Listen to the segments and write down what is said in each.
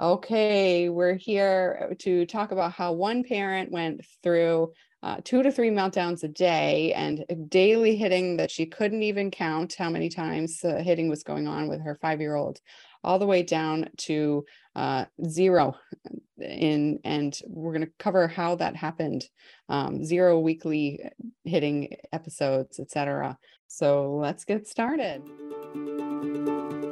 Okay, we're here to talk about how one parent went through uh, two to three meltdowns a day and daily hitting that she couldn't even count how many times uh, hitting was going on with her five year old, all the way down to uh, zero. In and we're going to cover how that happened, um, zero weekly hitting episodes, etc. So let's get started.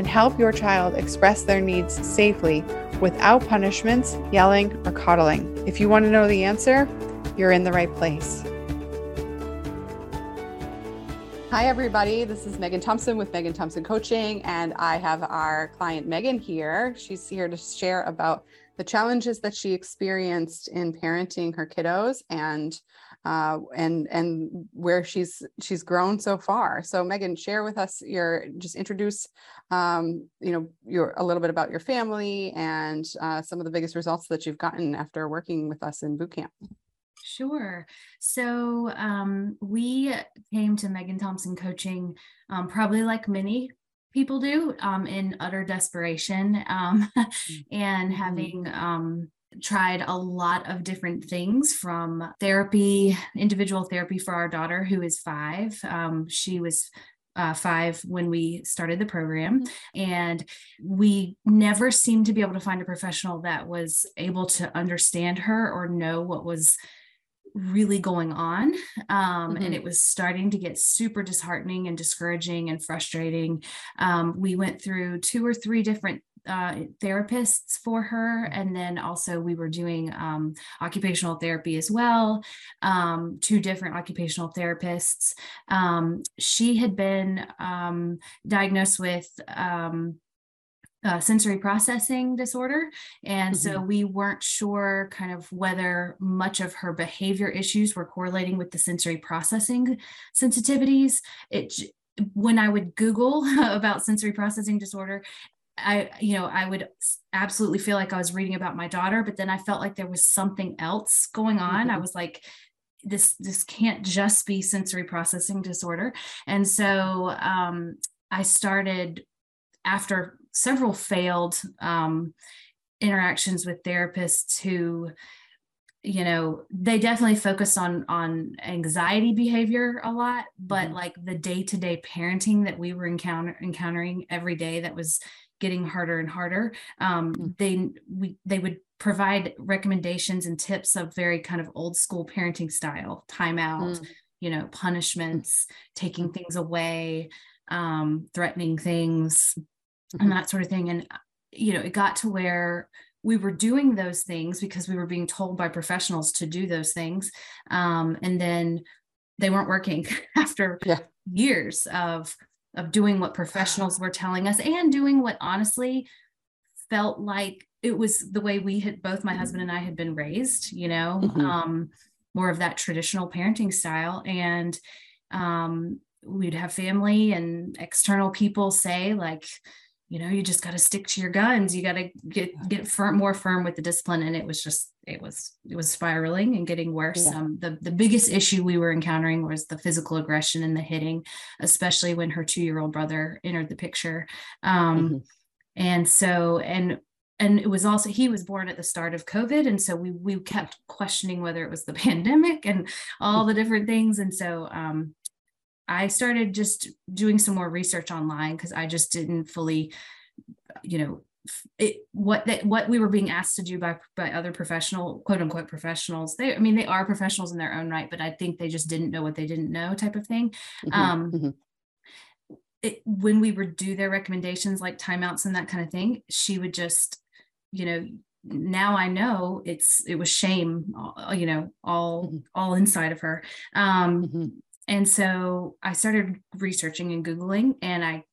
and help your child express their needs safely without punishments, yelling, or coddling? If you want to know the answer, you're in the right place. Hi, everybody. This is Megan Thompson with Megan Thompson Coaching, and I have our client Megan here. She's here to share about the challenges that she experienced in parenting her kiddos and uh, and and where she's she's grown so far. So Megan, share with us your just introduce um, you know your a little bit about your family and uh, some of the biggest results that you've gotten after working with us in boot camp. Sure. So um, we came to Megan Thompson coaching um, probably like many people do um, in utter desperation um, and mm-hmm. having um, tried a lot of different things from therapy, individual therapy for our daughter who is five. Um, she was uh, five when we started the program. Mm-hmm. And we never seemed to be able to find a professional that was able to understand her or know what was really going on. Um, mm-hmm. And it was starting to get super disheartening and discouraging and frustrating. Um, we went through two or three different uh, therapists for her. And then also we were doing um, occupational therapy as well, um, two different occupational therapists. Um, she had been um, diagnosed with um, uh, sensory processing disorder. And mm-hmm. so we weren't sure kind of whether much of her behavior issues were correlating with the sensory processing sensitivities. It when I would Google about sensory processing disorder, I, you know, I would absolutely feel like I was reading about my daughter, but then I felt like there was something else going on. Mm-hmm. I was like, this this can't just be sensory processing disorder. And so um, I started after several failed um, interactions with therapists who you know they definitely focus on on anxiety behavior a lot but mm-hmm. like the day-to-day parenting that we were encounter encountering every day that was getting harder and harder um, mm. they we they would provide recommendations and tips of very kind of old school parenting style timeout mm. you know punishments taking mm. things away um, threatening things mm-hmm. and that sort of thing and you know it got to where we were doing those things because we were being told by professionals to do those things um, and then they weren't working after yeah. years of of doing what professionals were telling us and doing what honestly felt like it was the way we had both my husband and I had been raised, you know, mm-hmm. um, more of that traditional parenting style. And um, we'd have family and external people say, like, you know, you just got to stick to your guns. You got to get get firm, more firm with the discipline. And it was just, it was, it was spiraling and getting worse. Yeah. Um, the the biggest issue we were encountering was the physical aggression and the hitting, especially when her two year old brother entered the picture. Um, mm-hmm. And so, and and it was also he was born at the start of covid and so we we kept questioning whether it was the pandemic and all the different things and so um, I started just doing some more research online because I just didn't fully, you know, it, what that what we were being asked to do by by other professional quote unquote professionals. They, I mean, they are professionals in their own right, but I think they just didn't know what they didn't know, type of thing. Mm-hmm. Um, mm-hmm. It, when we would do their recommendations like timeouts and that kind of thing, she would just, you know, now I know it's it was shame, you know, all mm-hmm. all inside of her. Um, mm-hmm. And so I started researching and Googling, and I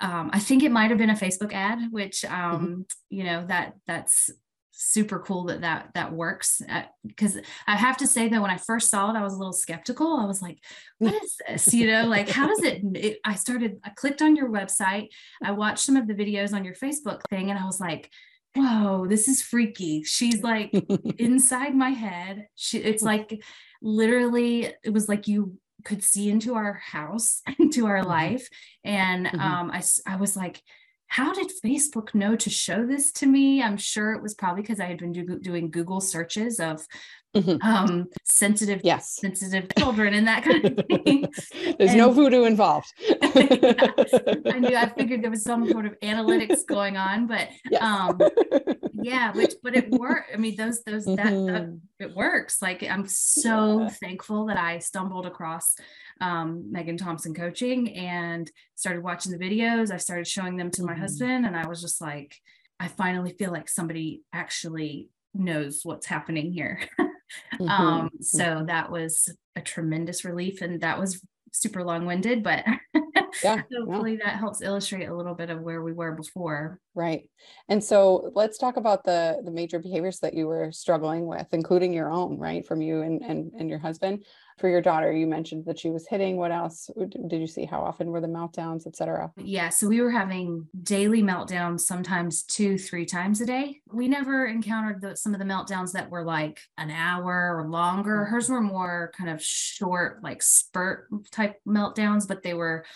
um, I think it might have been a Facebook ad, which um, Mm-hmm. you know that that's super cool that that that works because I have to say that when I first saw it, I was a little skeptical. I was like, "What is this?" You know, like how does it, it? I started. I clicked on your website. I watched some of the videos on your Facebook thing, and I was like, "Whoa, this is freaky." She's like inside my head. She, it's like literally, it was like you could see into our house, into our Mhm. life, and Mhm. um, I I was like how did Facebook know to show this to me? I'm sure it was probably because I had been do- doing Google searches of Mhm. um, sensitive, Yes. sensitive children and that kind of thing. There's no voodoo involved. I knew I figured there was some sort of analytics going on, but Yes. um, yeah, which but it worked. I mean, those those that, that Mhm. it works. Like I'm so Yeah. thankful that I stumbled across um, Megan Thompson coaching and started watching the videos. I started showing them to my Mhm. husband, and I was just like, I finally feel like somebody actually knows what's happening here. Mhm. um, so that was a tremendous relief, and that was super long-winded, but Yeah, hopefully that helps illustrate a little bit of where we were before. Right. And so let's talk about the the major behaviors that you were struggling with, including your own, right? From you and and, and your husband. For your daughter, you mentioned that she was hitting. What else did you see? How often were the meltdowns, etc? Yeah, so we were having daily meltdowns, sometimes two, three times a day. We never encountered the, some of the meltdowns that were like an hour or longer. Mhm. Hers were more kind of short, like spurt type meltdowns, but they were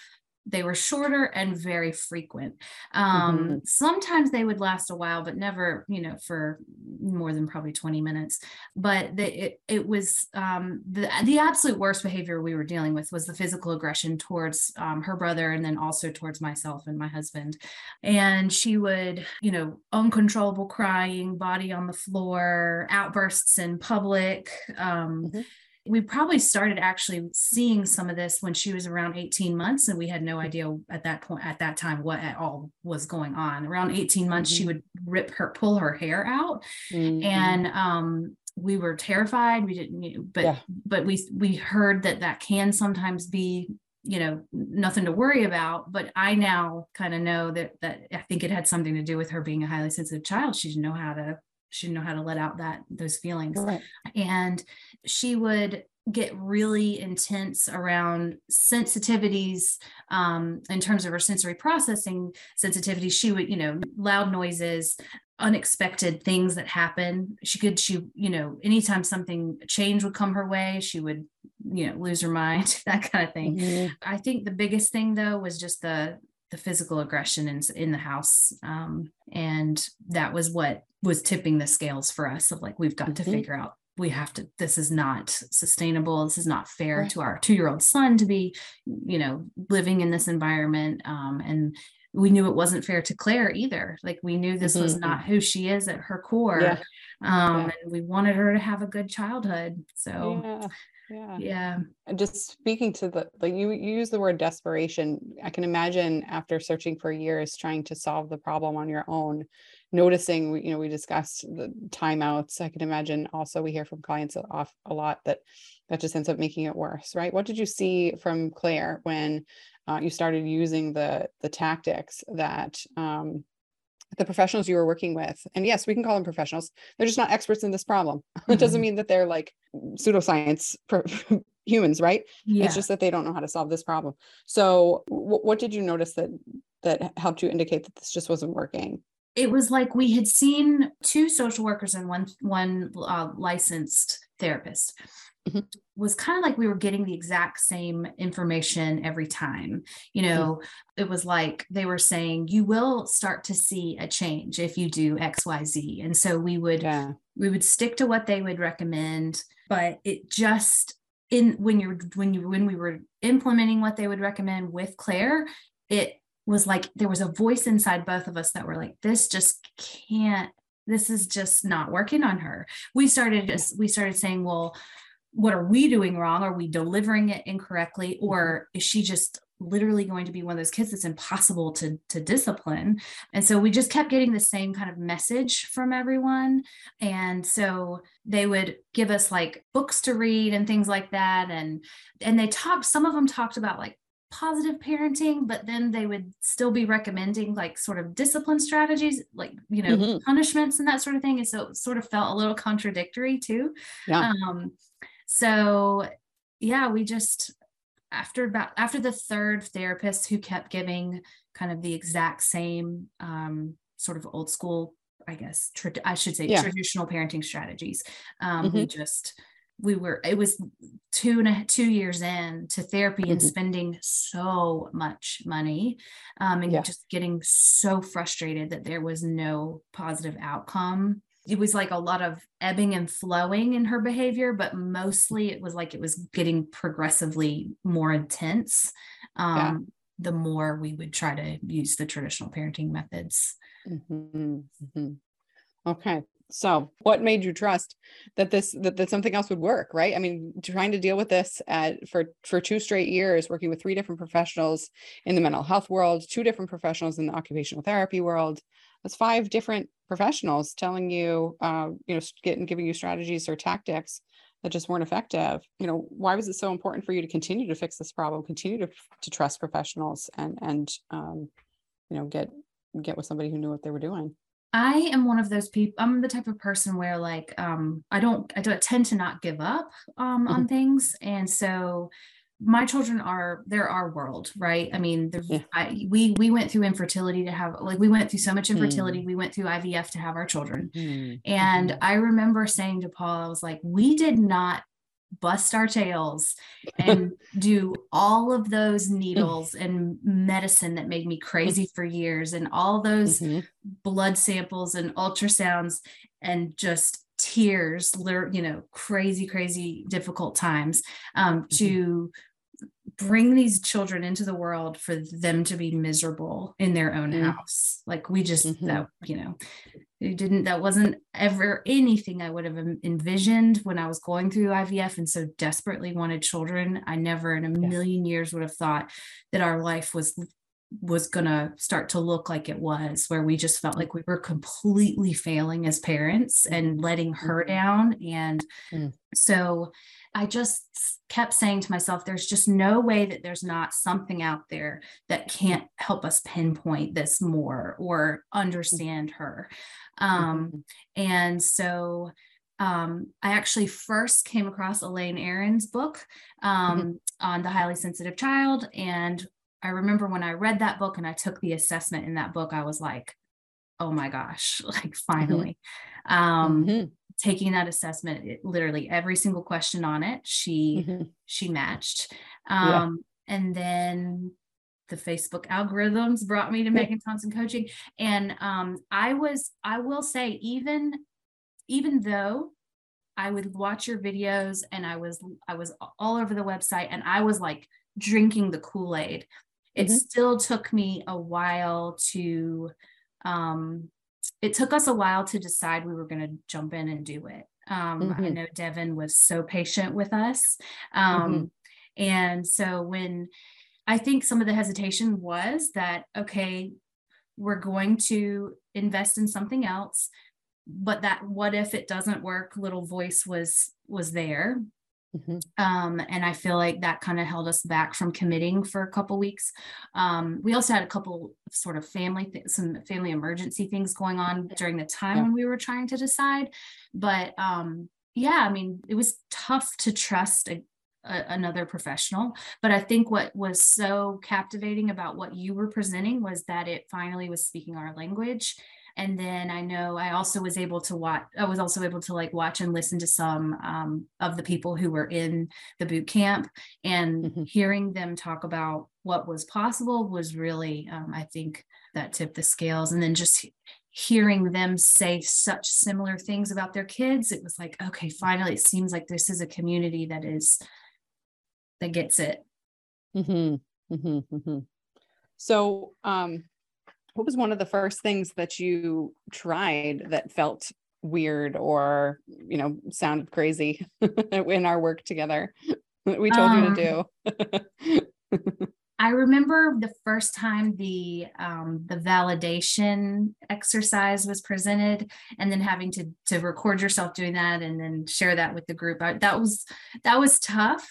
they were shorter and very frequent. Um, Sometimes they would last a while, but never, you know, for more than probably 20 minutes. But the, it, it was um, the, the absolute worst behavior we were dealing with was the physical aggression towards um, her brother and then also towards myself and my husband. And she would, you know, uncontrollable crying, body on the floor, outbursts in public. Um, Mhm. We probably started actually seeing some of this when she was around 18 months and we had no idea at that point at that time what at all was going on around 18 months she Mhm. would rip her pull her hair out Mhm. and um we were terrified we didn't but Yeah. but we we heard that that can sometimes be you know nothing to worry about but i now kind of know that that i think it had something to do with her being a highly sensitive child she didn't know how to she didn't know how to let out that those feelings right. and she would get really intense around sensitivities um, in terms of her sensory processing sensitivity she would you know loud noises unexpected things that happen she could she you know anytime something change would come her way she would you know lose her mind that kind of thing Mhm. I think the biggest thing though was just the the physical aggression in in the house, um, and that was what was tipping the scales for us of like we've got to Mhm. figure out we have to this is not sustainable this is not fair Right. to our two year old son to be you know living in this environment um, and we knew it wasn't fair to claire either like we knew this was Mhm. not who she is at her core Yeah. um, Yeah. and we wanted her to have a good childhood so Yeah. Yeah. yeah. And just speaking to the like you, you use the word desperation. I can imagine after searching for years trying to solve the problem on your own noticing we- you know we discussed the timeouts. I can imagine also we hear from clients off a lot that that just ends up making it worse right? What did you see from claire when uh, you started using the the tactics that um the professionals you were working with. And yes we can call them professionals. They're just not experts in this problem. It doesn't Mhm. mean that they're like pseudoscience pro- humans right? Yeah. it's just that they don't know how to solve this problem. So wh- what did you notice that that helped you indicate that this just wasn't working? It was like we had seen two social workers and one one uh, licensed therapist Mhm. was kind of like we were getting the exact same information every time. You know it was like they were saying you will start to see a change if you do xyz and so we would yeah. we would stick to what they would recommend but it just in when you're when you when we were implementing what they would recommend with claire it was like there was a voice inside both of us that were like this just can't this is just not working on her. We started just we started saying well what are we doing wrong are we delivering it incorrectly or is she just literally going to be one of those kids that's impossible to to discipline and so we just kept getting the same kind of message from everyone and so they would give us like books to read and things like that and and they talked some of them talked about like positive parenting, but then they would still be recommending like sort of discipline strategies, like, you know, mm-hmm. punishments and that sort of thing. And so it sort of felt a little contradictory too. Yeah. Um, so yeah, we just, after about, after the third therapist who kept giving kind of the exact same um, sort of old school, I guess, tra- I should say yeah. traditional parenting strategies, um, mm-hmm. we just, we were it was two and a two years in to therapy mm-hmm. and spending so much money um, and yeah. just getting so frustrated that there was no positive outcome it was like a lot of ebbing and flowing in her behavior but mostly it was like it was getting progressively more intense um, yeah. the more we would try to use the traditional parenting methods mm-hmm. Mm-hmm. okay so what made you trust that this that, that something else would work right i mean trying to deal with this at, for for two straight years working with three different professionals in the mental health world two different professionals in the occupational therapy world that's five different professionals telling you uh, you know getting giving you strategies or tactics that just weren't effective you know why was it so important for you to continue to fix this problem continue to to trust professionals and and um, you know get get with somebody who knew what they were doing I am one of those people. I'm the type of person where like um I don't I don't tend to not give up um mm-hmm. on things. And so my children are they're our world, right? I mean, yeah. I, we we went through infertility to have like we went through so much infertility. Mm. We went through IVF to have our children, mm. and mm-hmm. I remember saying to Paul, I was like, we did not bust our tails and do all of those needles and medicine that made me crazy for years and all those mm-hmm. blood samples and ultrasounds and just tears you know crazy crazy difficult times um, mm-hmm. to bring these children into the world for them to be miserable in their own mm-hmm. house like we just mm-hmm. that you know it didn't that wasn't ever anything i would have envisioned when i was going through ivf and so desperately wanted children i never in a million years would have thought that our life was was going to start to look like it was where we just felt like we were completely failing as parents and letting her mm-hmm. down and mm. so I just kept saying to myself, there's just no way that there's not something out there that can't help us pinpoint this more or understand her. Um, mm-hmm. And so um, I actually first came across Elaine Aron's book um, mm-hmm. on the highly sensitive child. And I remember when I read that book and I took the assessment in that book, I was like, oh my gosh, like mm-hmm. finally. Mm-hmm. Um, mm-hmm taking that assessment it, literally every single question on it she mm-hmm. she matched um, yeah. and then the facebook algorithms brought me to megan thompson coaching and um, i was i will say even even though i would watch your videos and i was i was all over the website and i was like drinking the kool-aid it mm-hmm. still took me a while to um it took us a while to decide we were going to jump in and do it. Um, mm-hmm. I know Devin was so patient with us. Um, mm-hmm. And so when I think some of the hesitation was that, okay, we're going to invest in something else, but that what if it doesn't work little voice was was there Mm-hmm. Um, and I feel like that kind of held us back from committing for a couple weeks. Um, we also had a couple sort of family, th- some family emergency things going on during the time yeah. when we were trying to decide. But um, yeah, I mean, it was tough to trust a, a, another professional. But I think what was so captivating about what you were presenting was that it finally was speaking our language and then i know i also was able to watch i was also able to like watch and listen to some um, of the people who were in the boot camp and mm-hmm. hearing them talk about what was possible was really um, i think that tipped the scales and then just hearing them say such similar things about their kids it was like okay finally it seems like this is a community that is that gets it mm-hmm. Mm-hmm. mm-hmm. so um what was one of the first things that you tried that felt weird or you know sounded crazy in our work together? That we told um, you to do. I remember the first time the um, the validation exercise was presented and then having to to record yourself doing that and then share that with the group. I, that was that was tough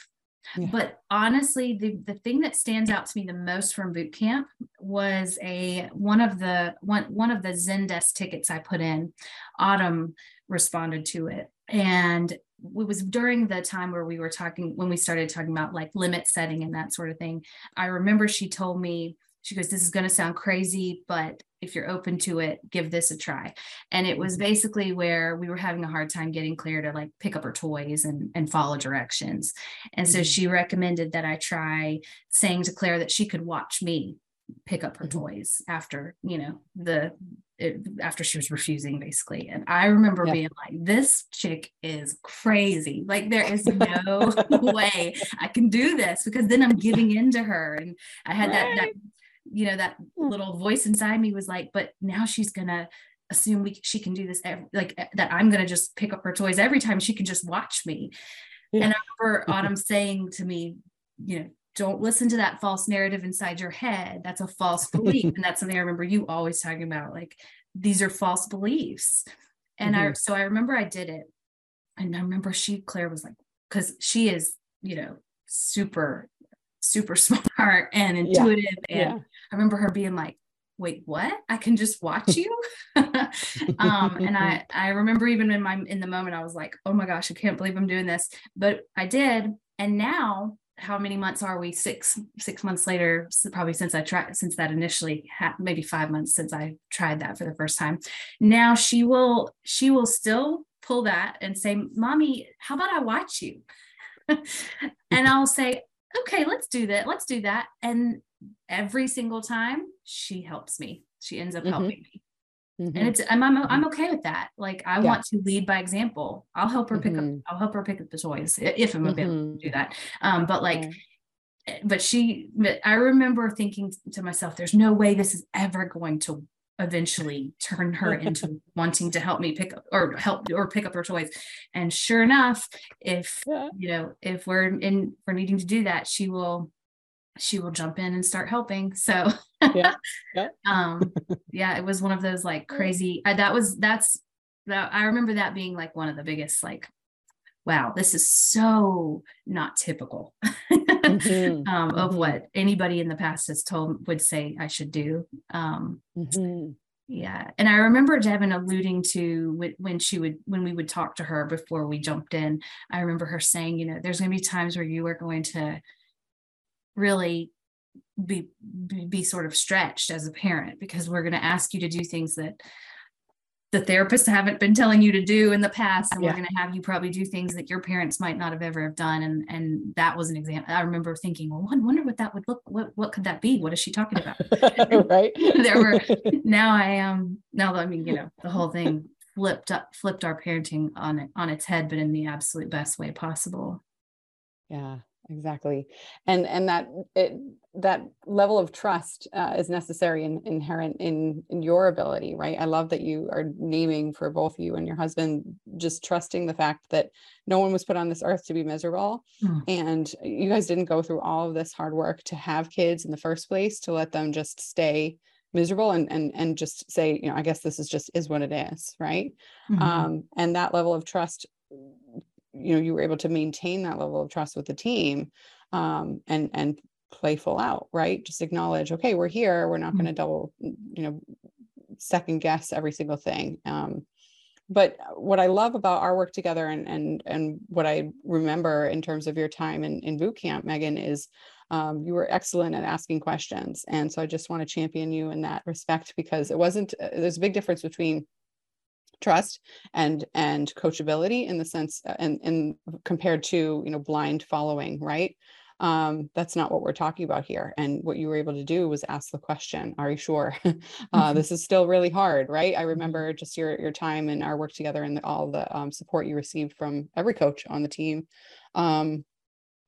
Yeah. But honestly, the, the thing that stands out to me the most from boot camp was a one of the one one of the Zendesk tickets I put in. Autumn responded to it. And it was during the time where we were talking when we started talking about like limit setting and that sort of thing. I remember she told me she goes, This is going to sound crazy, but if you're open to it, give this a try. And it was mm-hmm. basically where we were having a hard time getting Claire to like pick up her toys and, and follow directions. And so mm-hmm. she recommended that I try saying to Claire that she could watch me pick up her mm-hmm. toys after, you know, the it, after she was refusing basically and i remember yeah. being like this chick is crazy like there is no way i can do this because then i'm giving in to her and i had right. that that you know that hmm. little voice inside me was like but now she's gonna assume we she can do this every, like that i'm gonna just pick up her toys every time she can just watch me yeah. and i remember autumn saying to me you know don't listen to that false narrative inside your head that's a false belief and that's something i remember you always talking about like these are false beliefs and mm-hmm. i so i remember i did it and i remember she claire was like because she is you know super super smart and intuitive yeah. and yeah. I remember her being like, wait, what? I can just watch you. um, and I, I remember even in my, in the moment, I was like, oh my gosh, I can't believe I'm doing this, but I did. And now how many months are we? Six, six months later, probably since I tried, since that initially ha- maybe five months since I tried that for the first time. Now she will, she will still pull that and say, mommy, how about I watch you? and I'll say, okay, let's do that. Let's do that. And every single time she helps me. She ends up mm-hmm. helping me. Mm-hmm. And it's I'm, I'm I'm mm-hmm. okay with that. Like I yeah. want to lead by example. I'll help her pick mm-hmm. up. I'll help her pick up the toys if I'm able to mm-hmm. do that. Um, but like, yeah. Eh, but she. I remember thinking to myself, "There's no way this is ever going to eventually turn her into wanting to help me pick up or help or pick up her toys." And sure enough, if yeah. you know, if we're in for needing to do that, she will she will jump in and start helping. So yeah, yeah. um, yeah, it was one of those like crazy. I, that was that's that. I remember that being like one of the biggest like, wow, this is so not typical mm-hmm. um, of mm-hmm. what anybody in the past has told would say I should do. Um, mm-hmm. Yeah, and I remember Devin alluding to when she would when we would talk to her before we jumped in. I remember her saying, you know, there's going to be times where you are going to really be, be, be sort of stretched as a parent because we're going to ask you to do things that the therapists haven't been telling you to do in the past and yeah. we're going to have you probably do things that your parents might not have ever have done and and that was an example i remember thinking well i wonder what that would look what what could that be? What is she talking about? Right. There were now i am um, now i mean you know the whole thing flipped up flipped our parenting on it on its head but in the absolute best way possible. Yeah exactly and and that it, that level of trust uh, is necessary and inherent in in your ability right i love that you are naming for both you and your husband just trusting the fact that no one was put on this earth to be miserable mm. and you guys didn't go through all of this hard work to have kids in the first place to let them just stay miserable and and and just say you know i guess this is just is what it is right mm-hmm. um and that level of trust you know you were able to maintain that level of trust with the team um, and and play full out right? Just acknowledge okay we're here. We're not mm-hmm. going to double you know second guess every single thing. Um, but what i love about our work together and and and what i remember in terms of your time in, in boot camp megan is um, you were excellent at asking questions. And so i just want to champion you in that respect because it wasn't uh, there's a big difference between trust and and coachability in the sense uh, and and compared to you know blind following right? Um, that's not what we're talking about here. And what you were able to do was ask the question are you sure? Uh, mm-hmm. this is still really hard right? I mm-hmm. remember just your your time and our work together and all the um, support you received from every coach on the team. Um,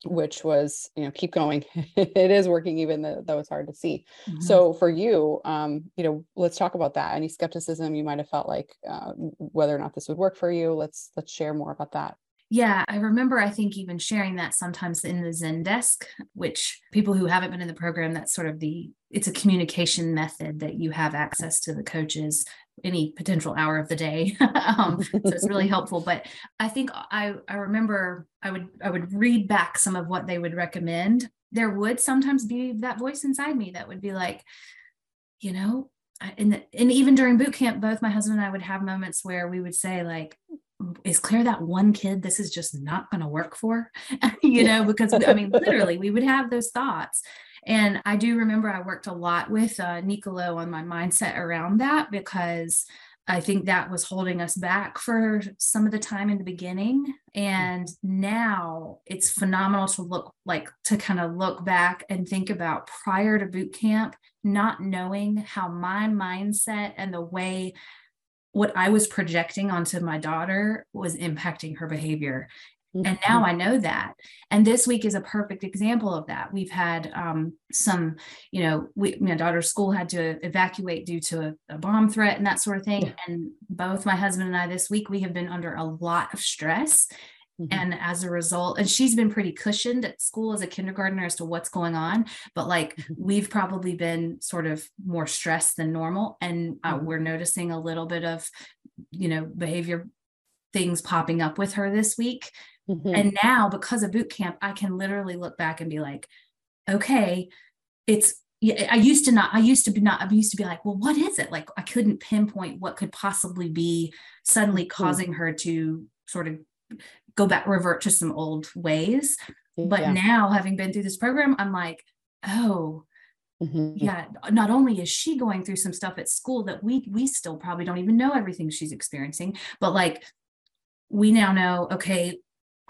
which was you know keep going. It is working even though it's hard to see. Mm-hmm. so for you um you know let's talk about that. Any skepticism you might have felt like uh, whether or not this would work for you? Let's let's share more about that. Yeah, I remember, I think, even sharing that sometimes in the Zendesk, which people who haven't been in the program, that's sort of the it's a communication method that you have access to the coaches any potential hour of the day. um, so it's really helpful. But I think I I remember I would I would read back some of what they would recommend. There would sometimes be that voice inside me that would be like, you know, and and even during boot camp, both my husband and I would have moments where we would say like, is Claire that one kid this is just not going to work for? you know, because I mean, literally, we would have those thoughts. And I do remember I worked a lot with uh, Nicolo on my mindset around that because I think that was holding us back for some of the time in the beginning. And now it's phenomenal to look like to kind of look back and think about prior to boot camp, not knowing how my mindset and the way what I was projecting onto my daughter was impacting her behavior. Mm-hmm. And now I know that. And this week is a perfect example of that. We've had um, some, you know, we, my daughter's school had to evacuate due to a, a bomb threat and that sort of thing. Yeah. And both my husband and I this week, we have been under a lot of stress. Mm-hmm. And as a result, and she's been pretty cushioned at school as a kindergartner as to what's going on. But like mm-hmm. we've probably been sort of more stressed than normal. And uh, mm-hmm. we're noticing a little bit of, you know, behavior things popping up with her this week. Mm-hmm. And now, because of boot camp, I can literally look back and be like, okay, it's I used to not, I used to be not, I used to be like, well, what is it? Like, I couldn't pinpoint what could possibly be suddenly mm-hmm. causing her to sort of go back, revert to some old ways. But yeah. now, having been through this program, I'm like, oh, mm-hmm. yeah. Not only is she going through some stuff at school that we we still probably don't even know everything she's experiencing, but like we now know, okay,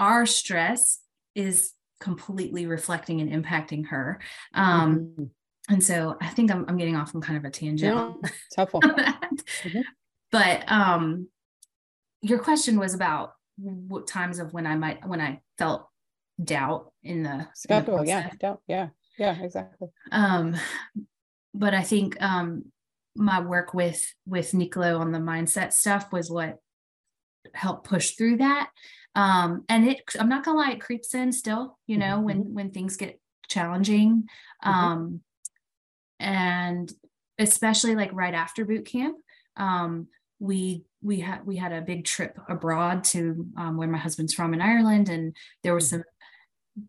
our stress is completely reflecting and impacting her. Um, mm-hmm. And so I think I'm, I'm getting off on kind of a tangent. No, it's helpful. mm-hmm. But um, your question was about what times of when I might when I felt doubt in the skeptical, yeah, doubt, yeah, yeah, exactly. Um, but I think um, my work with with Nicolo on the mindset stuff was what helped push through that um and it i'm not gonna lie it creeps in still you know mm-hmm. when when things get challenging mm-hmm. um and especially like right after boot camp um we we had we had a big trip abroad to um, where my husband's from in Ireland, and there were mm-hmm. some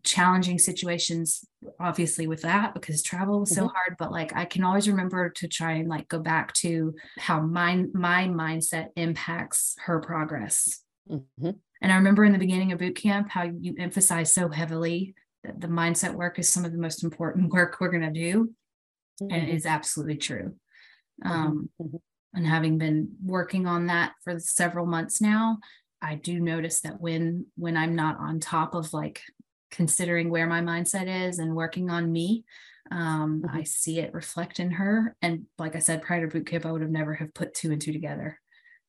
challenging situations obviously with that because travel was so mm-hmm. hard but like i can always remember to try and like go back to how my my mindset impacts her progress mm-hmm. And I remember in the beginning of boot camp how you emphasize so heavily that the mindset work is some of the most important work we're going to do. Mm-hmm. And it mm-hmm. is absolutely true. Mm-hmm. Um, mm-hmm. And having been working on that for several months now, I do notice that when when I'm not on top of like considering where my mindset is and working on me, um, mm-hmm. I see it reflect in her. And like I said, prior to boot camp, I would have never have put two and two together.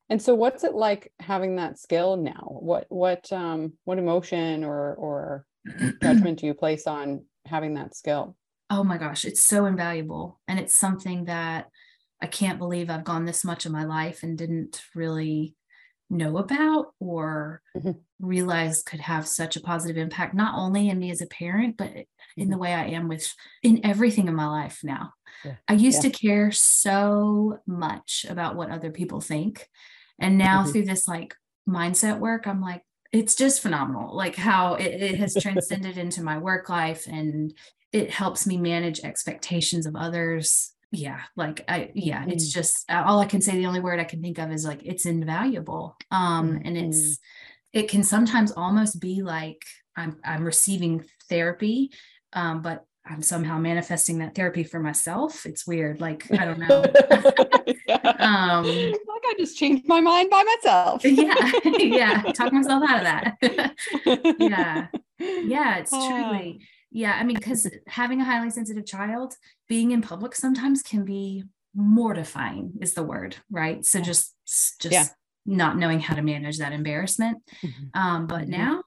And so what's it like having that skill now? What what um what emotion or or judgment do you place on having that skill? Oh my gosh, it's so invaluable and it's something that I can't believe I've gone this much of my life and didn't really know about or mm-hmm. realize could have such a positive impact not only in me as a parent but in the mm-hmm. way I am with in everything in my life now. Yeah. I used yeah. to care so much about what other people think and now mm-hmm. through this like mindset work, I'm like, it's just phenomenal, like how it, it has transcended into my work life and it helps me manage expectations of others. Yeah, like I, yeah, mm-hmm. it's just all I can say. The only word I can think of is like it's invaluable. Um, mm-hmm. and it's it can sometimes almost be like I'm I'm receiving therapy, um, but I'm somehow manifesting that therapy for myself. It's weird. Like, I don't know. um, like I just changed my mind by myself. yeah. Yeah. Talk myself out of that. yeah. Yeah. It's truly, yeah. I mean, because having a highly sensitive child, being in public sometimes can be mortifying, is the word, right? So just, just yeah. not knowing how to manage that embarrassment. Mm-hmm. Um, but mm-hmm. now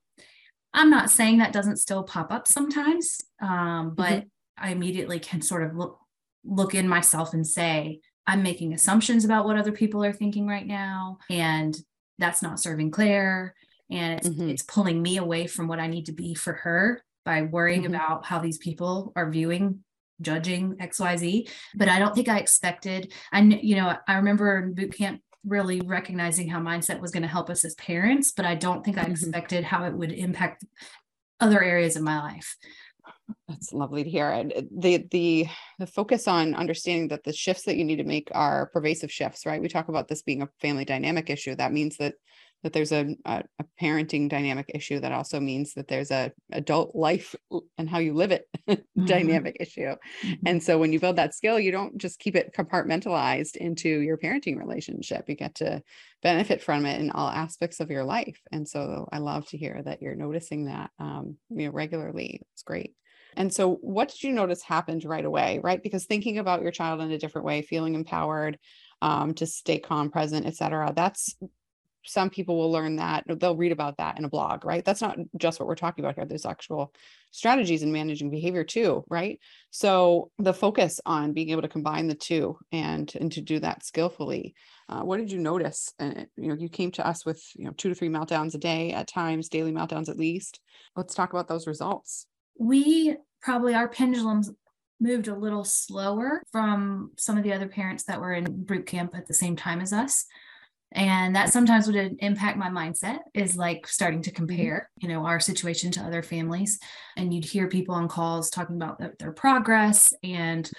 I'm not saying that doesn't still pop up sometimes, um, but mm-hmm. I immediately can sort of look look in myself and say, I'm making assumptions about what other people are thinking right now, and that's not serving Claire, and it's mm-hmm. it's pulling me away from what I need to be for her by worrying mm-hmm. about how these people are viewing judging xyz but i don't think i expected i you know i remember in boot camp really recognizing how mindset was going to help us as parents but i don't think i mm-hmm. expected how it would impact other areas of my life that's lovely to hear. And uh, the the the focus on understanding that the shifts that you need to make are pervasive shifts, right? We talk about this being a family dynamic issue. That means that that there's a, a, a parenting dynamic issue. That also means that there's a adult life and how you live it mm-hmm. dynamic issue. Mm-hmm. And so when you build that skill, you don't just keep it compartmentalized into your parenting relationship. You get to benefit from it in all aspects of your life. And so I love to hear that you're noticing that um, you know regularly. It's great. And so, what did you notice happened right away, right? Because thinking about your child in a different way, feeling empowered um, to stay calm, present, etc. That's some people will learn that they'll read about that in a blog, right? That's not just what we're talking about here. There's actual strategies in managing behavior too, right? So the focus on being able to combine the two and and to do that skillfully. Uh, what did you notice? And you know, you came to us with you know two to three meltdowns a day at times, daily meltdowns at least. Let's talk about those results we probably our pendulums moved a little slower from some of the other parents that were in boot camp at the same time as us and that sometimes would impact my mindset is like starting to mm-hmm. compare you know our situation to other families and you'd hear people on calls talking about their, progress and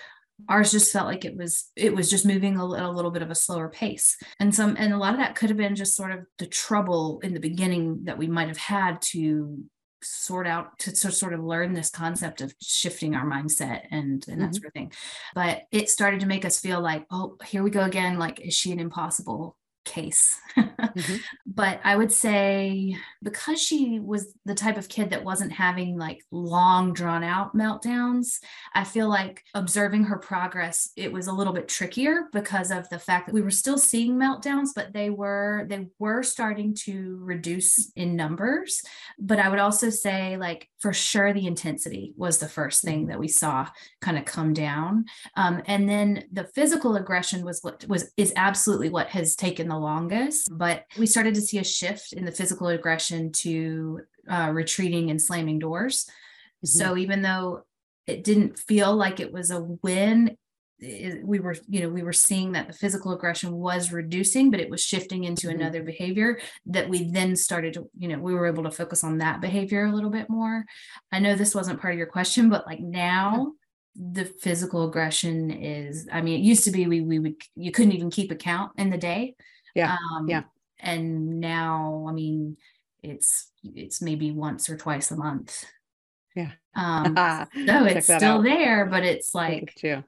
ours just felt like it was it was just moving a, a little bit of a slower pace and some and a lot of that could have been just sort of the trouble in the beginning that we might have had to sort out to, to sort of learn this concept of shifting our mindset and and mm-hmm. that sort of thing but it started to make us feel like oh here we go again like is she an impossible case. mm-hmm. But I would say because she was the type of kid that wasn't having like long drawn out meltdowns, I feel like observing her progress it was a little bit trickier because of the fact that we were still seeing meltdowns but they were they were starting to reduce in numbers. But I would also say like for sure the intensity was the first thing that we saw kind of come down. Um, and then the physical aggression was what was is absolutely what has taken the longest, but we started to see a shift in the physical aggression to uh, retreating and slamming doors. Mm-hmm. So even though it didn't feel like it was a win, it, we were, you know, we were seeing that the physical aggression was reducing, but it was shifting into mm-hmm. another behavior that we then started to, you know, we were able to focus on that behavior a little bit more. I know this wasn't part of your question, but like now, the physical aggression is i mean it used to be we we would you couldn't even keep account in the day yeah. Um, yeah. And now, I mean, it's it's maybe once or twice a month. Yeah. Um, so it's still out. there, but it's like too.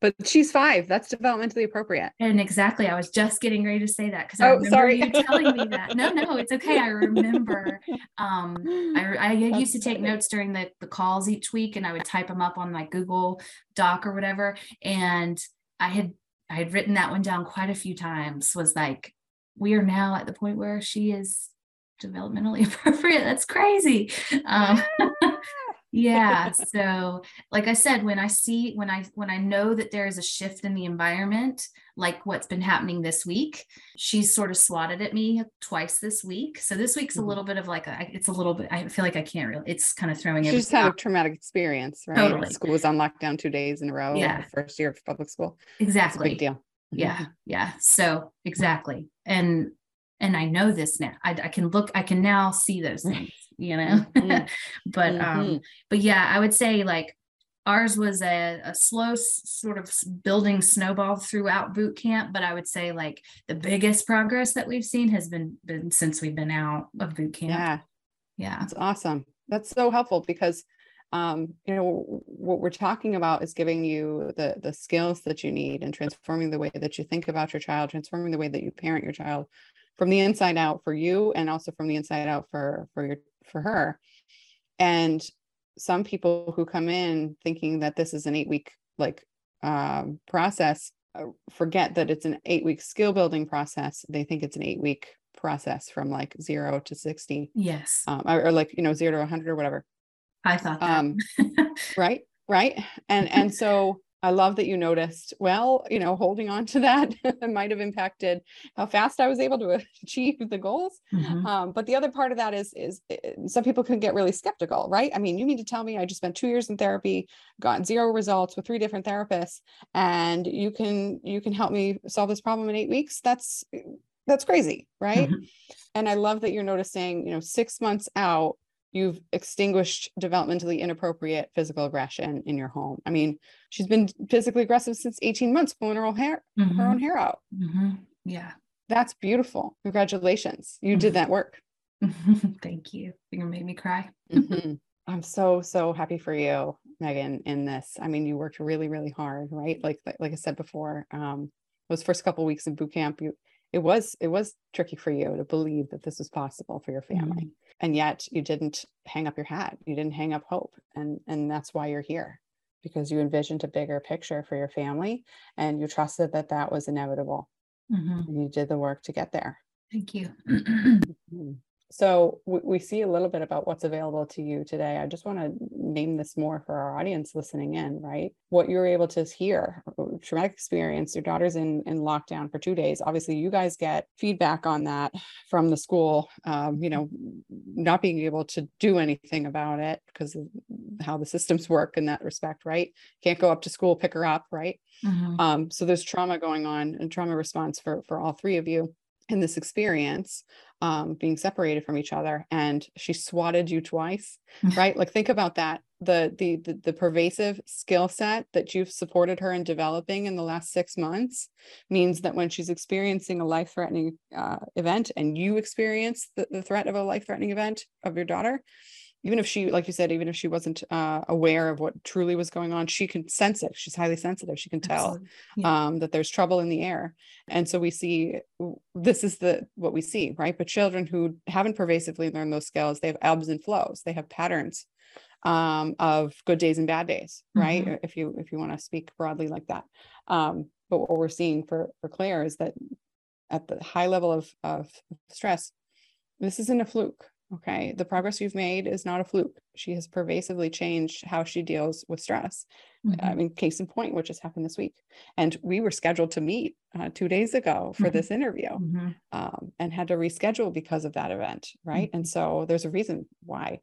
But she's five. That's developmentally appropriate. And exactly, I was just getting ready to say that because I oh, remember sorry. you telling me that. No, no, it's okay. I remember. Um, I, I used to take notes during the the calls each week, and I would type them up on my Google Doc or whatever. And I had I had written that one down quite a few times was like, we are now at the point where she is developmentally appropriate. That's crazy. Um, yeah so like i said when i see when i when i know that there is a shift in the environment like what's been happening this week she's sort of swatted at me twice this week so this week's mm-hmm. a little bit of like a it's a little bit i feel like i can't really it's kind of throwing she just had a traumatic experience right totally. school was on lockdown two days in a row yeah first year of public school exactly big deal yeah mm-hmm. yeah. So exactly. And and i know this now. I, I can look i can now see those things you know? Mm-hmm. but um, mm-hmm. um but yeah i would say like ours was a, a slow sort of building snowball throughout boot camp but i would say like the biggest progress that we've seen has been been since we've been out of boot camp. Yeah. Yeah. That's awesome. That's so helpful because um, you know what we're talking about is giving you the the skills that you need and transforming the way that you think about your child transforming the way that you parent your child from the inside out for you and also from the inside out for for your for her. And some people who come in thinking that this is an eight week like um, process uh, forget that it's an eight week skill building process. They think it's an eight week process from like zero to 60 yes. Um, or, or, like you know zero to 100 or whatever i thought um right right and and so I love that you noticed, well, you know, holding on to that might have impacted how fast I was able to achieve the goals. Mm-hmm. Um, but the other part of that is, is eh, some people can get really skeptical, right? I mean, you mean to tell me I just spent two years in therapy, got zero results with three different therapists, and you can, you can help me solve this problem in eight weeks? That's, that's crazy, right? Mm-hmm. And I love that you're noticing, you know, six months out, you've extinguished developmentally inappropriate physical aggression in your home. I mean, she's been physically aggressive since 18 months, pulling her own hair, mm-hmm. her own hair out. Mm-hmm. Yeah. That's beautiful. Congratulations. You mm-hmm. did that work. Thank you. You made me cry. Mm-hmm. I'm so, so happy for you, Megan, in this. I mean, you worked really, really hard, right? Like, like I said before, um, those first couple weeks of boot camp, you it was it was tricky for you to believe that this was possible for your family mm-hmm. and yet you didn't hang up your hat you didn't hang up hope and and that's why you're here because you envisioned a bigger picture for your family and you trusted that that was inevitable mm-hmm. and you did the work to get there thank you mm-hmm. So we, we see a little bit about what's available to you today. I just want to name this more for our audience listening in, right? What you're able to hear, uh, traumatic experience, your daughter's in, in lockdown for two days. Obviously, you guys get feedback on that from the school, um, you know, not being able to do anything about it because of how the systems work in that respect, right? Can't go up to school, pick her up, right? Mm-hmm. Um, so there's trauma going on and trauma response for, for all three of you in this experience um, being separated from each other and she swatted you twice right? Like think about that the, the the the pervasive skill set that you've supported her in developing in the last six months means that when she's experiencing a life-threatening uh, event and you experience the, the threat of a life-threatening event of your daughter even if she like you said even if she wasn't uh, aware of what truly was going on she can sense it. She's highly sensitive. She can tell yeah. um, that there's trouble in the air. And so we see this is the what we see right? But children who haven't pervasively learned those skills they have ebbs and flows. They have patterns um, of good days and bad days right? Mm-hmm. if you if you want to speak broadly like that. Um, but what we're seeing for for claire is that at the high level of of stress this isn't a fluke Okay. The progress you've made is not a fluke. She has pervasively changed how she deals with stress. Mm-hmm. I mean, case in point, which has happened this week. And we were scheduled to meet uh, two days ago for mm-hmm. this interview mm-hmm. um, and had to reschedule because of that event. Right. And mm-hmm. so there's a reason why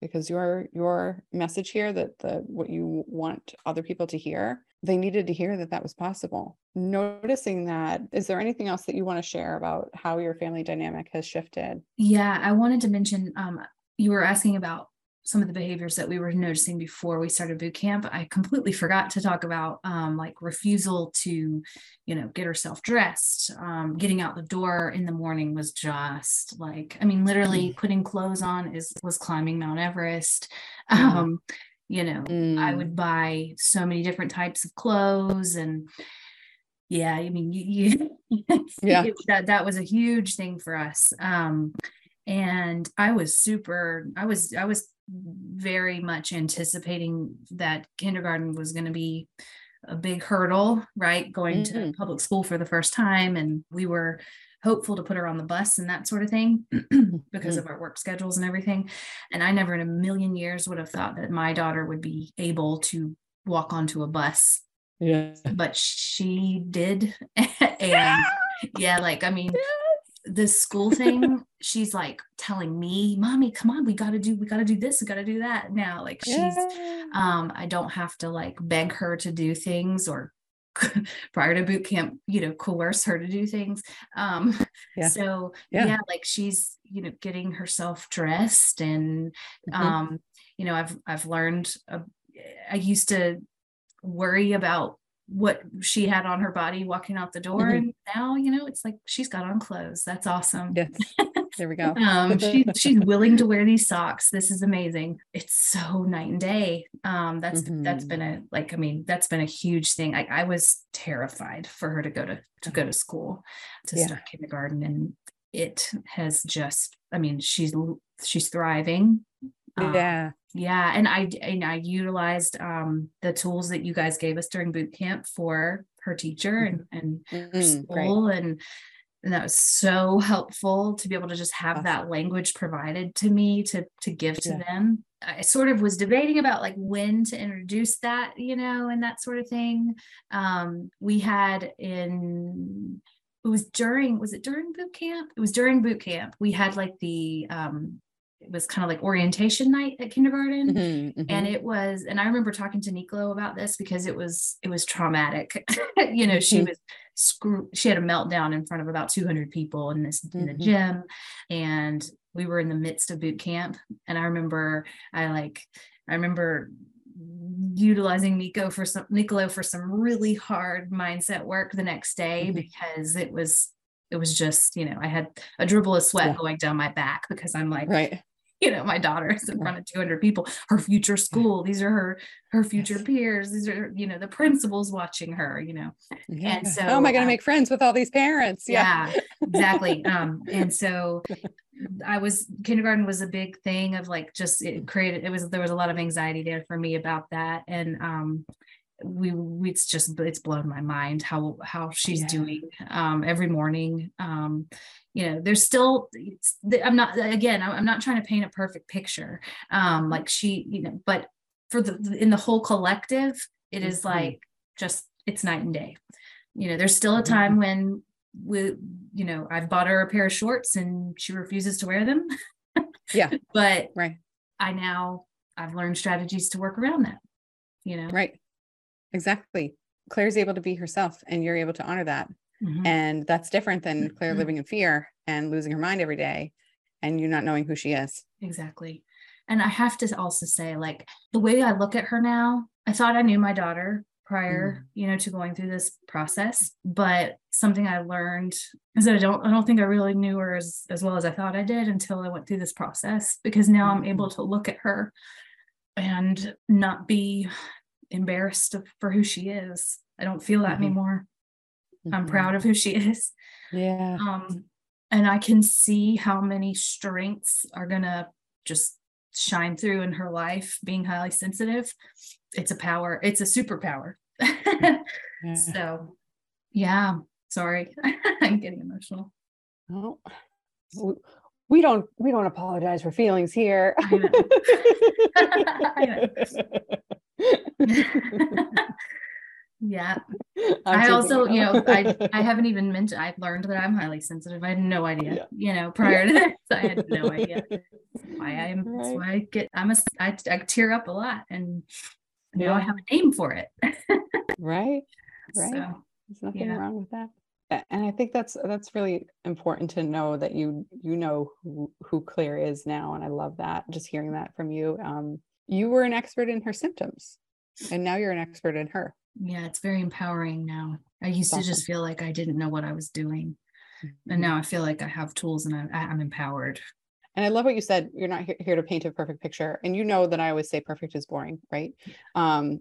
because your your message here that the what you want other people to hear they needed to hear that that was possible. Noticing that is there anything else that you want to share about how your family dynamic has shifted? Yeah i wanted to mention um, you were asking about some of the behaviors that we were noticing before we started boot camp i completely forgot to talk about um, like refusal to you know get herself dressed um, getting out the door in the morning was just like i mean literally mm. putting clothes on is was climbing mount everest mm. um, you know mm. i would buy so many different types of clothes and yeah i mean you, you yeah that that was a huge thing for us um and i was super i was i was very much anticipating that kindergarten was going to be a big hurdle, right? Going mm-hmm. to public school for the first time. And we were hopeful to put her on the bus and that sort of thing because mm-hmm. of our work schedules and everything. And I never in a million years would have thought that my daughter would be able to walk onto a bus. Yeah. But she did. and yeah, like, I mean, this school thing she's like telling me mommy come on we got to do we got to do this we got to do that now like she's yeah. um i don't have to like beg her to do things or prior to boot camp you know coerce her to do things um yeah. so yeah. yeah. like she's you know getting herself dressed and mm-hmm. um you know i've i've learned uh, i used to worry about what she had on her body walking out the door. Mm-hmm. And now, you know, it's like she's got on clothes. That's awesome. Yes. There we go. um, she, she's willing to wear these socks. This is amazing. It's so night and day. Um, that's mm-hmm. that's been a like, I mean, that's been a huge thing. I, I was terrified for her to go to to go to school to yeah. start kindergarten. And it has just, I mean, she's she's thriving. Um, yeah yeah and i and i utilized um the tools that you guys gave us during boot camp for her teacher and and mm-hmm. school Great. and and that was so helpful to be able to just have awesome. that language provided to me to to give to yeah. them i sort of was debating about like when to introduce that you know and that sort of thing um, we had in it was during was it during boot camp it was during boot camp we had like the um it was kind of like orientation night at kindergarten mm-hmm, mm-hmm. and it was and i remember talking to Niklo about this because it was it was traumatic you know she mm-hmm. was screw she had a meltdown in front of about 200 people in this in the mm-hmm. gym and we were in the midst of boot camp and i remember i like i remember utilizing Nico for some Nicolo for some really hard mindset work the next day mm-hmm. because it was it was just you know I had a dribble of sweat yeah. going down my back because I'm like right you know my daughter is in front of 200 people her future school these are her her future yes. peers these are you know the principals watching her you know. Yeah. and so how am i going to uh, make friends with all these parents? Yeah, yeah exactly. Um and so i was kindergarten was a big thing of like just it created it was there was a lot of anxiety there for me about that. And um we, we it's just it's blown my mind how how she's yeah. doing um every morning. Um you know there's still i'm not again i'm not trying to paint a perfect picture um like she you know but for the in the whole collective it is mm-hmm. like just it's night and day. You know there's still a mm-hmm. time when we you know i've bought her a pair of shorts and she refuses to wear them. Yeah. But right. I now i've learned strategies to work around that you know? Right. Exactly. Claire's able to be herself and you're able to honor that Mm-hmm. And that's different than Claire mm-hmm. living in fear and losing her mind every day and you not knowing who she is. Exactly. And I have to also say, like, the way I look at her now, I thought I knew my daughter prior, mm. you know, to going through this process. But something I learned is that I don't I don't think I really knew her as, as well as I thought I did until I went through this process because now mm-hmm. I'm able mm-hmm. to look at her and not be embarrassed for who she is. I don't feel that mm-hmm. anymore. Mm-hmm. I'm proud of who she is. Yeah. Um, and I can see how many strengths are gonna just shine through in her life being highly sensitive. It's a power, it's a superpower. yeah. So yeah, sorry. I'm getting emotional. Oh, we don't we don't apologize for feelings here. I know. I know. Yeah. I'm also, you know, I, I haven't even mentioned, I've learned that I'm highly sensitive. I had no idea, yeah. you know, prior to this, I had no idea why I'm, right. that's why I get, I'm a, I, I tear up a lot and now yeah. I have a name for it. right. Right. So, There's nothing yeah. wrong with that. And I think that's, that's really important to know that you, you know who, who Claire is now. And I love that. Just hearing that from you. Um, you were an expert in her symptoms and now you're an expert in her yeah it's very empowering now. I used awesome. to just feel like i didn't know what i was doing mm-hmm. and now i feel like i have tools and I, i'm empowered. And i love what you said you're not here to paint a perfect picture and you know that i always say perfect is boring right? Um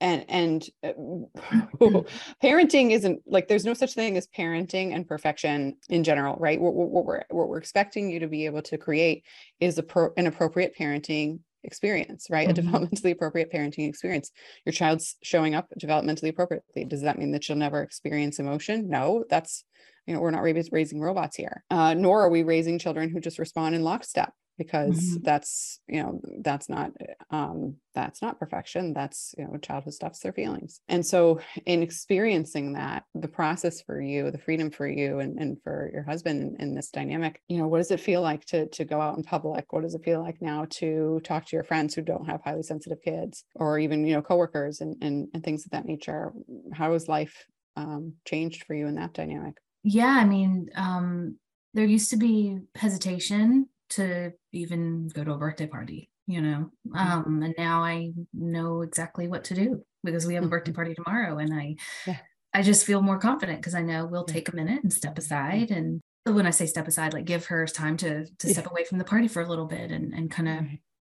and and uh, parenting isn't like there's no such thing as parenting and perfection in general right? What, what, we're what we're expecting you to be able to create is a pro, an appropriate parenting experience, right? Mm-hmm. A developmentally appropriate parenting experience. Your child's showing up developmentally appropriately. Does that mean that she'll never experience emotion? No, that's, you know, we're not raising robots here. Uh, nor are we raising children who just respond in lockstep because mm-hmm. that's you know that's not um that's not perfection. That's you know childhood stuffs their feelings. And so in experiencing that the process for you the freedom for you and, and for your husband in, this dynamic you know what does it feel like to to go out in public? What does it feel like now to talk to your friends who don't have highly sensitive kids or even you know coworkers and and, and things of that nature? How has life um, changed for you in that dynamic? Yeah i mean um there used to be hesitation to even go to a birthday party you know mm-hmm. um and now i know exactly what to do because we have a birthday mm-hmm. party tomorrow and i yeah. i just feel more confident because i know we'll take a minute and step aside and when i say step aside like give her time to to yeah. step away from the party for a little bit and and kind of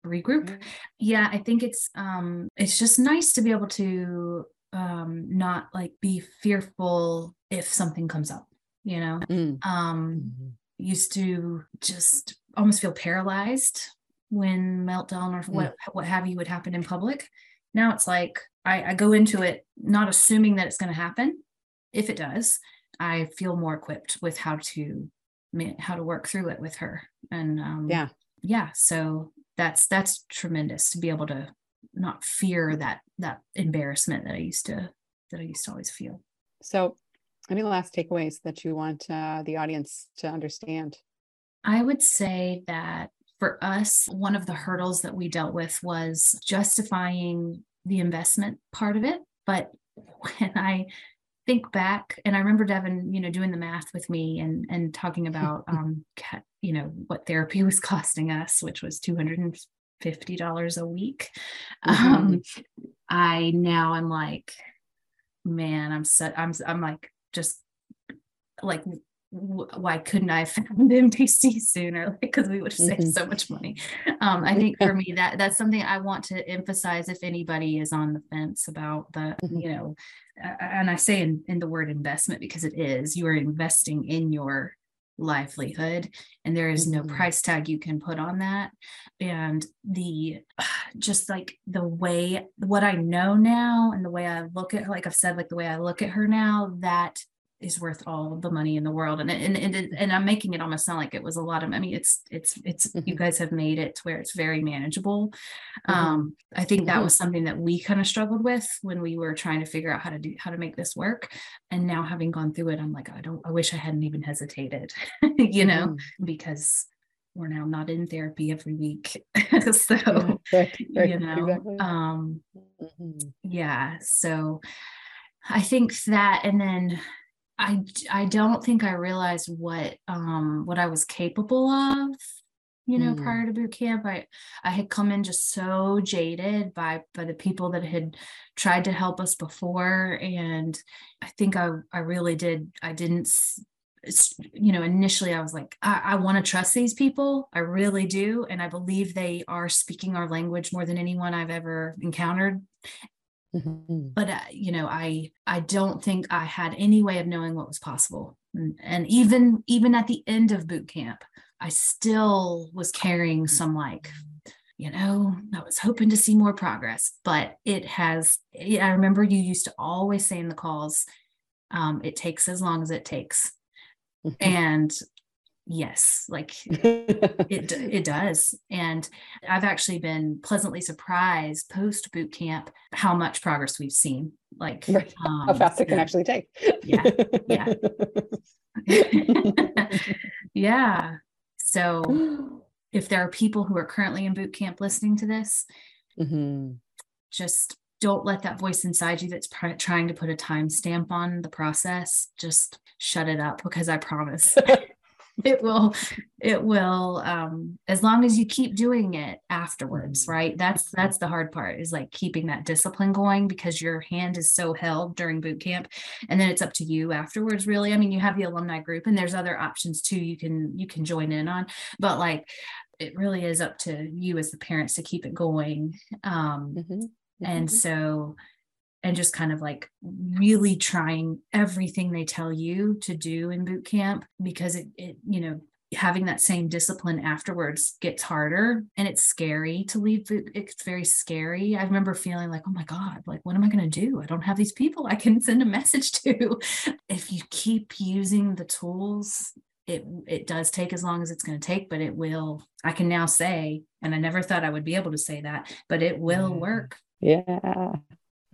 right. regroup right. yeah i think it's um it's just nice to be able to um not like be fearful if something comes up you know mm. um mm-hmm. used to just almost feel paralyzed when meltdown or what mm. what have you would happen in public. Now it's like I, I go into it not assuming that it's going to happen. If it does, I feel more equipped with how to how to work through it with her. And um, yeah, yeah. So that's that's tremendous to be able to not fear that that embarrassment that I used to that I used to always feel. So, any last takeaways that you want uh, the audience to understand? I would say that for us, one of the hurdles that we dealt with was justifying the investment part of it. But when I think back, and I remember Devin, you know, doing the math with me and and talking about, um, you know, what therapy was costing us, which was two hundred and fifty dollars a week. Mm-hmm. Um, I now I'm like, man, I'm set. I'm I'm like just like why couldn't I have found MTC sooner? Because we would have saved mm-hmm. so much money. Um, I think for me that that's something I want to emphasize if anybody is on the fence about the, mm-hmm. you know, and I say in, in the word investment because it is, you are investing in your livelihood and there is no mm-hmm. price tag you can put on that and the just like the way what i know now and the way i look at like i've said like the way i look at her now that is worth all the money in the world and and and, and i'm making it almost sound like it was a lot of i mean it's it's it's mm-hmm. you guys have made it to where it's very manageable mm-hmm. um i think that mm-hmm. was something that we kind of struggled with when we were trying to figure out how to do how to make this work and now having gone through it i'm like i don't i wish i hadn't even hesitated you know mm-hmm. because we're now not in therapy every week so right, right, you know exactly. um mm-hmm. yeah so I think that, and then I I don't think I realized what um what I was capable of you know mm. prior to boot camp. I I had come in just so jaded by by the people that had tried to help us before and I think I I really did I didn't you know initially I was like I, I want to trust these people. I really do and I believe they are speaking our language more than anyone I've ever encountered Mm-hmm. But uh, you know, I I don't think I had any way of knowing what was possible. And, and even even at the end of boot camp, I still was carrying some like you know, I was hoping to see more progress, but it has. I remember you used to always say in the calls, um, "It takes as long as it takes," mm-hmm. and yes like it it does and i've actually been pleasantly surprised post boot camp how much progress we've seen like right. um, how fast it can actually take yeah yeah yeah so if there are people who are currently in boot camp listening to this mm-hmm. just don't let that voice inside you that's pr- trying to put a time stamp on the process just shut it up because i promise it will it will um as long as you keep doing it afterwards mm-hmm. right that's that's the hard part is like keeping that discipline going because your hand is so held during boot camp and then it's up to you afterwards really i mean you have the alumni group and there's other options too you can you can join in on but like it really is up to you as the parents to keep it going um mm-hmm. Mm-hmm. and so and just kind of like really trying everything they tell you to do in boot camp because it, it you know having that same discipline afterwards gets harder and it's scary to leave it's very scary. I remember feeling like oh my god like what am i going to do? I don't have these people i can send a message to. If you keep using the tools it it does take as long as it's going to take but it will i can now say and i never thought i would be able to say that but it will mm. work. Yeah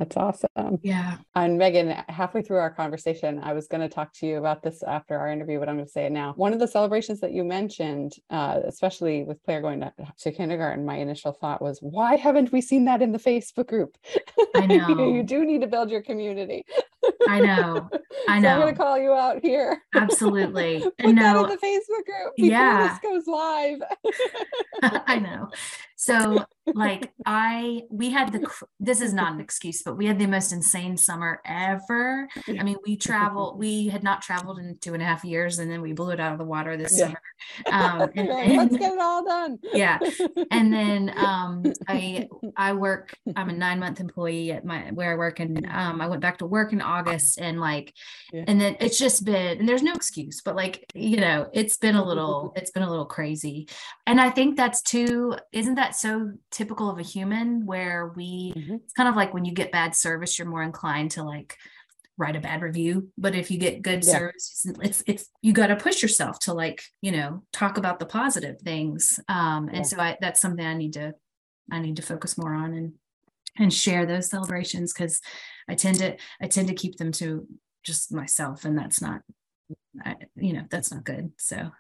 that's awesome. Yeah. And Megan, halfway through our conversation, I was going to talk to you about this after our interview, but I'm going to say it now. One of the celebrations that you mentioned, uh, especially with Claire going to, to, kindergarten, my initial thought was, why haven't we seen that in the Facebook group? I know. you, you do need to build your community. I know. I know. So I'm going to call you out here. Absolutely. Put no. that in the Facebook group before yeah. this goes live. I know. So like I we had the this is not an excuse, but we had the most insane summer ever. I mean, we traveled, we had not traveled in two and a half years, and then we blew it out of the water this yeah. summer. Um, and, and, Let's get it all done. yeah. And then um I I work, I'm a nine month employee at my where I work, and um I went back to work in August and like yeah. and then it's just been and there's no excuse, but like, you know, it's been a little, it's been a little crazy. And I think that's too, isn't that so typical of a human where we mm-hmm. it's kind of like when you get bad service you're more inclined to like write a bad review but if you get good Yeah. service it's it's you got to push yourself to like you know talk about the positive things um and Yeah. so i that's something i need to i need to focus more on and and share those celebrations because i tend to i tend to keep them to just myself and that's not I, you know that's not good so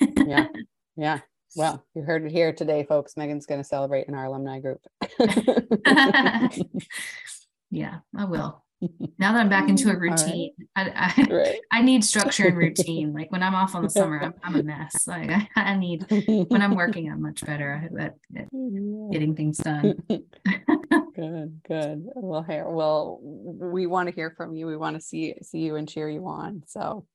Yeah. Yeah. Well, you heard it here today, folks. Megan's going to celebrate in our alumni group. yeah i will now that i'm back into a All right. routine I, I right. I need structure and routine. Like when I'm off on the summer, I'm, I'm a mess. Like I, I need when I'm working, I'm much better at, at getting things done. good, good. Well, here, well, we want to hear from you. We want to see see you and cheer you on. So,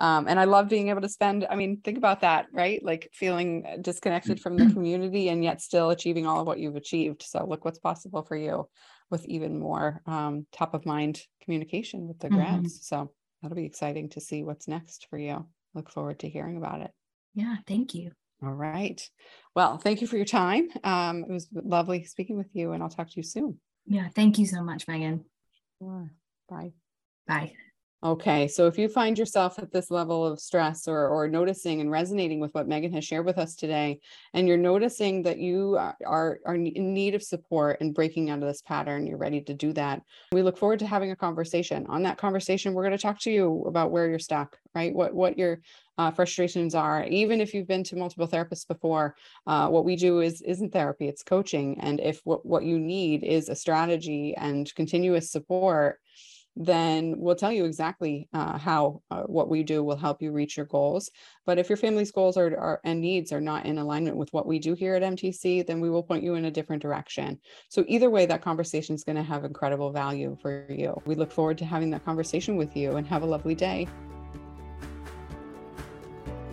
um, and I love being able to spend. I mean, think about that, right? Like feeling disconnected from the community and yet still achieving all of what you've achieved. So, look what's possible for you with even more um, top of mind communication with the Mhm. So that'll be exciting to see what's next for you. Look forward to hearing about it. Yeah, thank you. All right. Well, thank you for your time. Um, it was lovely speaking with you, and I'll talk to you soon. Yeah, thank you so much, Megan. Sure. Bye. Bye. Okay, so if you find yourself at this level of stress or or noticing and resonating with what Megan has shared with us today, and you're noticing that you are are, in need of support and breaking out of this pattern, you're ready to do that. We look forward to having a conversation. On that conversation, we're going to talk to you about where you're stuck, right? What what your uh, frustrations are. Even if you've been to multiple therapists before, uh, what we do is isn't therapy; it's coaching. And if what what you need is a strategy and continuous support then we'll tell you exactly uh, how uh, what we do will help you reach your goals. But if your family's goals are, are and needs are not in alignment with what we do here at MTC, then we will point you in a different direction. So either way, that conversation is going to have incredible value for you. We look forward to having that conversation with you and have a lovely day.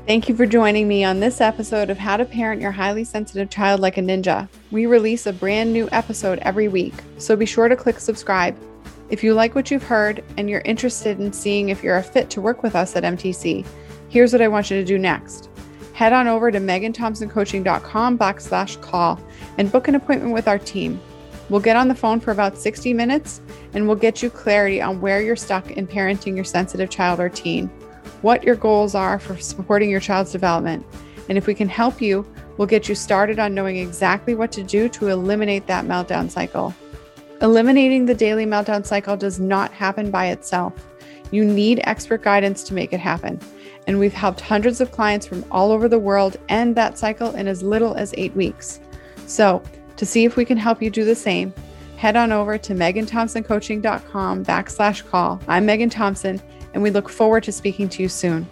Thank you for joining me on this episode of How to Parent Your Highly Sensitive Child Like a Ninja. We release a brand new episode every week, so be sure to click subscribe. If you like what you've heard and you're interested in seeing if you're a fit to work with us at MTC, here's what I want you to do next. Head on over to meganthompsoncoaching.com backslash call and book an appointment with our team. We'll get on the phone for about 60 minutes and we'll get you clarity on where you're stuck in parenting your sensitive child or teen, what your goals are for supporting your child's development, and if we can help you, we'll get you started on knowing exactly what to do to eliminate that meltdown cycle. Eliminating the daily meltdown cycle does not happen by itself. You need expert guidance to make it happen. And we've helped hundreds of clients from all over the world end that cycle in as little as eight weeks. So, to see if we can help you do the same, head on over to meganthompsoncoaching.com backslash call. I'm Megan Thompson, and we look forward to speaking to you soon.